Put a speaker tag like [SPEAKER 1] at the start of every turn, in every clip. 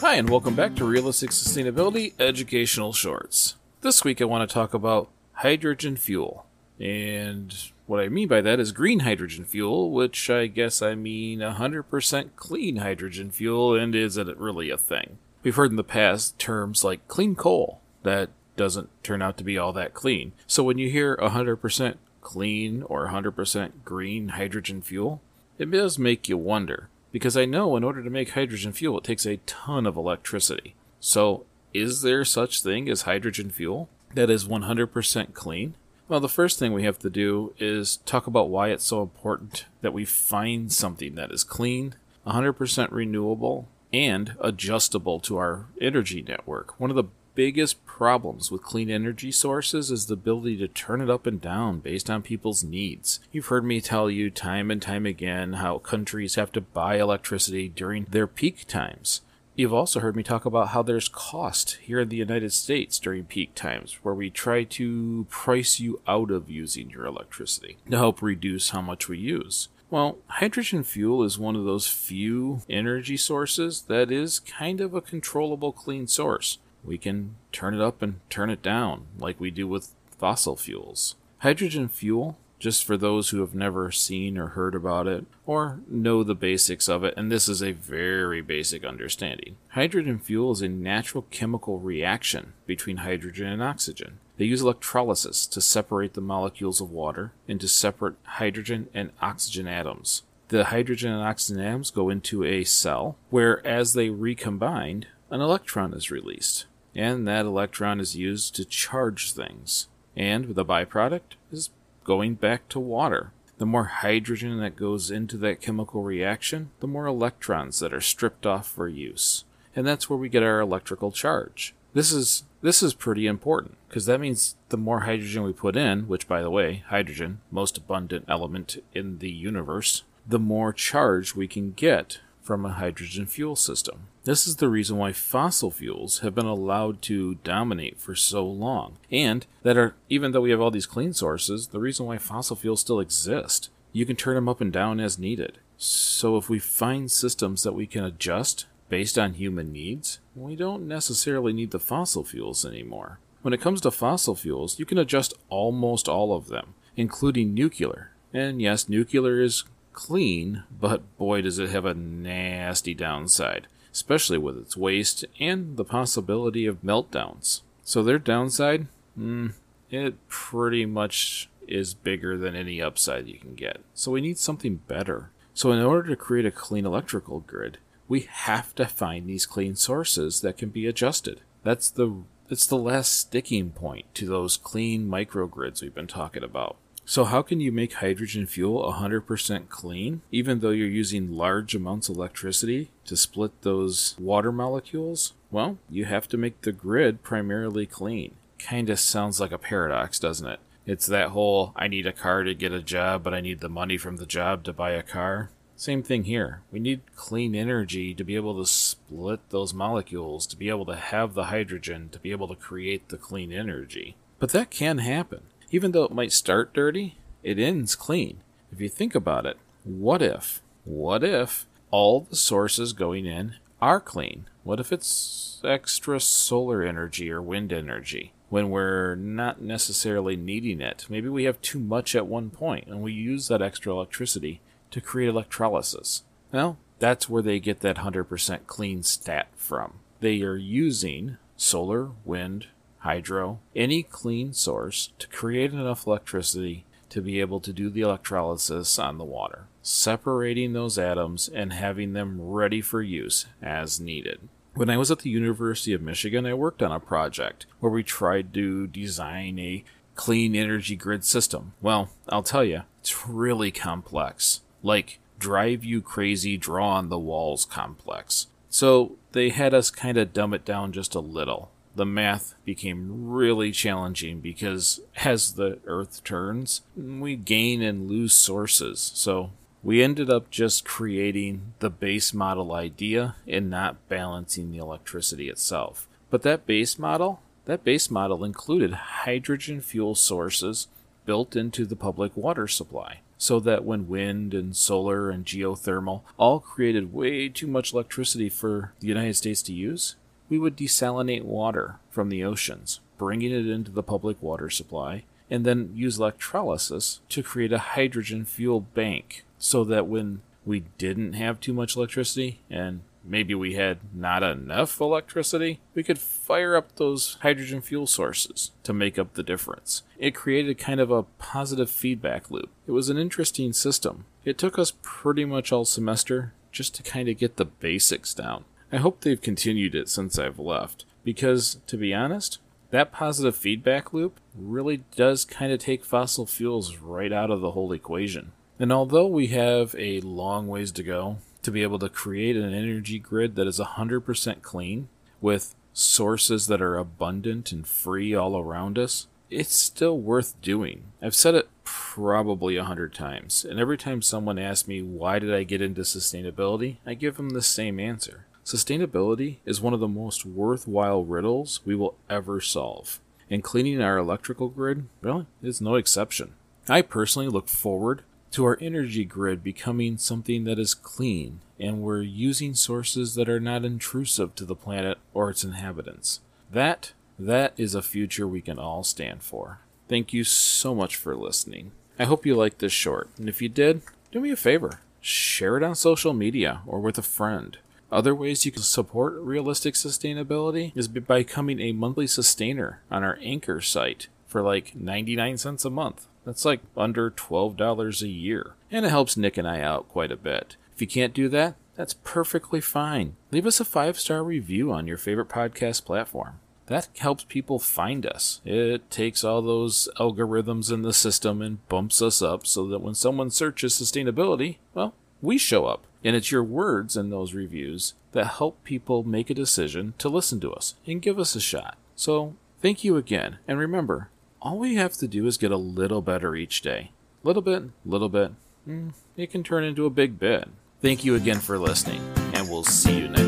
[SPEAKER 1] Hi, and welcome back to Realistic Sustainability Educational Shorts. This week I want to talk about hydrogen fuel. And what I mean by that is green hydrogen fuel, which I guess I mean 100% clean hydrogen fuel, and is it really a thing? We've heard in the past terms like clean coal. That doesn't turn out to be all that clean. So when you hear 100% clean or 100% green hydrogen fuel, it does make you wonder because I know in order to make hydrogen fuel, it takes a ton of electricity. So, is there such thing as hydrogen fuel that is 100% clean? Well, the first thing we have to do is talk about why it's so important that we find something that is clean, 100% renewable, and adjustable to our energy network. One of the biggest problems with clean energy sources is the ability to turn it up and down based on people's needs. You've heard me tell you time and time again how countries have to buy electricity during their peak times. You've also heard me talk about how there's cost here in the United States during peak times, where we try to price you out of using your electricity to help reduce how much we use. Well, hydrogen fuel is one of those few energy sources that is kind of a controllable clean source we can turn it up and turn it down, like we do with fossil fuels. Hydrogen fuel, just for those who have never seen or heard about it, or know the basics of it, and this is a very basic understanding. Hydrogen fuel is a natural chemical reaction between hydrogen and oxygen. They use electrolysis to separate the molecules of water into separate hydrogen and oxygen atoms. The hydrogen and oxygen atoms go into a cell, where as they recombine, an electron is released and that electron is used to charge things. And the byproduct is going back to water. The more hydrogen that goes into that chemical reaction, the more electrons that are stripped off for use. And that's where we get our electrical charge. This is this is pretty important because that means the more hydrogen we put in, which by the way, hydrogen, most abundant element in the universe, the more charge we can get from a hydrogen fuel system. This is the reason why fossil fuels have been allowed to dominate for so long, and that are, even though we have all these clean sources, the reason why fossil fuels still exist. You can turn them up and down as needed. So if we find systems that we can adjust based on human needs, we don't necessarily need the fossil fuels anymore. When it comes to fossil fuels, you can adjust almost all of them, including nuclear. And yes, nuclear is clean, but boy does it have a nasty downside, especially with its waste and the possibility of meltdowns. So their downside, mm, it pretty much is bigger than any upside you can get. So we need something better. So in order to create a clean electrical grid, we have to find these clean sources that can be adjusted. That's the it's the last sticking point to those clean microgrids we've been talking about. So, how can you make hydrogen fuel 100% clean, even though you're using large amounts of electricity to split those water molecules? Well, you have to make the grid primarily clean. Kinda sounds like a paradox, doesn't it? It's that whole I need a car to get a job, but I need the money from the job to buy a car. Same thing here. We need clean energy to be able to split those molecules, to be able to have the hydrogen, to be able to create the clean energy. But that can happen. Even though it might start dirty, it ends clean. If you think about it, what if, what if all the sources going in are clean? What if it's extra solar energy or wind energy when we're not necessarily needing it? Maybe we have too much at one point and we use that extra electricity to create electrolysis. Well, that's where they get that 100% clean stat from. They are using solar, wind, hydro, any clean source to create enough electricity to be able to do the electrolysis on the water, separating those atoms and having them ready for use as needed. When I was at the University of Michigan, I worked on a project where we tried to design a clean energy grid system. Well, I'll tell you, it's really complex. Like, drive you crazy, draw on the walls complex. So they had us kind of dumb it down just a little. The math became really challenging because as the Earth turns, we gain and lose sources. So we ended up just creating the base model idea and not balancing the electricity itself. But that base model, that base model included hydrogen fuel sources built into the public water supply so that when wind and solar and geothermal all created way too much electricity for the United States to use, we would desalinate water from the oceans, bringing it into the public water supply, and then use electrolysis to create a hydrogen fuel bank so that when we didn't have too much electricity and maybe we had not enough electricity, we could fire up those hydrogen fuel sources to make up the difference. It created kind of a positive feedback loop. It was an interesting system. It took us pretty much all semester just to kind of get the basics down. I hope they've continued it since I've left, because to be honest, that positive feedback loop really does kind of take fossil fuels right out of the whole equation. And although we have a long ways to go to be able to create an energy grid that is 100% clean with sources that are abundant and free all around us, it's still worth doing. I've said it probably a hundred times, and every time someone asks me why did I get into sustainability, I give them the same answer. Sustainability is one of the most worthwhile riddles we will ever solve, and cleaning our electrical grid, well, is no exception. I personally look forward to our energy grid becoming something that is clean and we're using sources that are not intrusive to the planet or its inhabitants. That that is a future we can all stand for. Thank you so much for listening. I hope you liked this short, and if you did, do me a favor. Share it on social media or with a friend. Other ways you can support realistic sustainability is by becoming a monthly sustainer on our Anchor site for like 99 cents a month. That's like under $12 a year. And it helps Nick and I out quite a bit. If you can't do that, that's perfectly fine. Leave us a five star review on your favorite podcast platform. That helps people find us. It takes all those algorithms in the system and bumps us up so that when someone searches sustainability, well, we show up. And it's your words in those reviews that help people make a decision to listen to us and give us a shot. So, thank you again. And remember, all we have to do is get a little better each day. Little bit, little bit. Mm, it can turn into a big bit. Thank you again for listening, and we'll see you next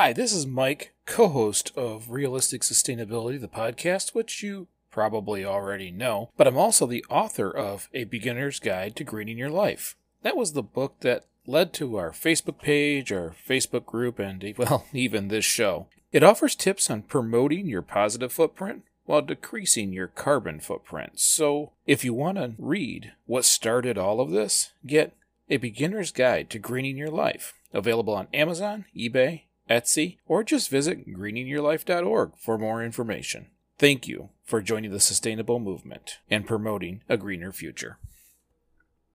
[SPEAKER 1] Hi, this is Mike, co host of Realistic Sustainability, the podcast, which you probably already know, but I'm also the author of A Beginner's Guide to Greening Your Life. That was the book that led to our Facebook page, our Facebook group, and, well, even this show. It offers tips on promoting your positive footprint while decreasing your carbon footprint. So, if you want to read what started all of this, get A Beginner's Guide to Greening Your Life, available on Amazon, eBay, Etsy, or just visit greeningyourlife.org for more information. Thank you for joining the sustainable movement and promoting a greener future.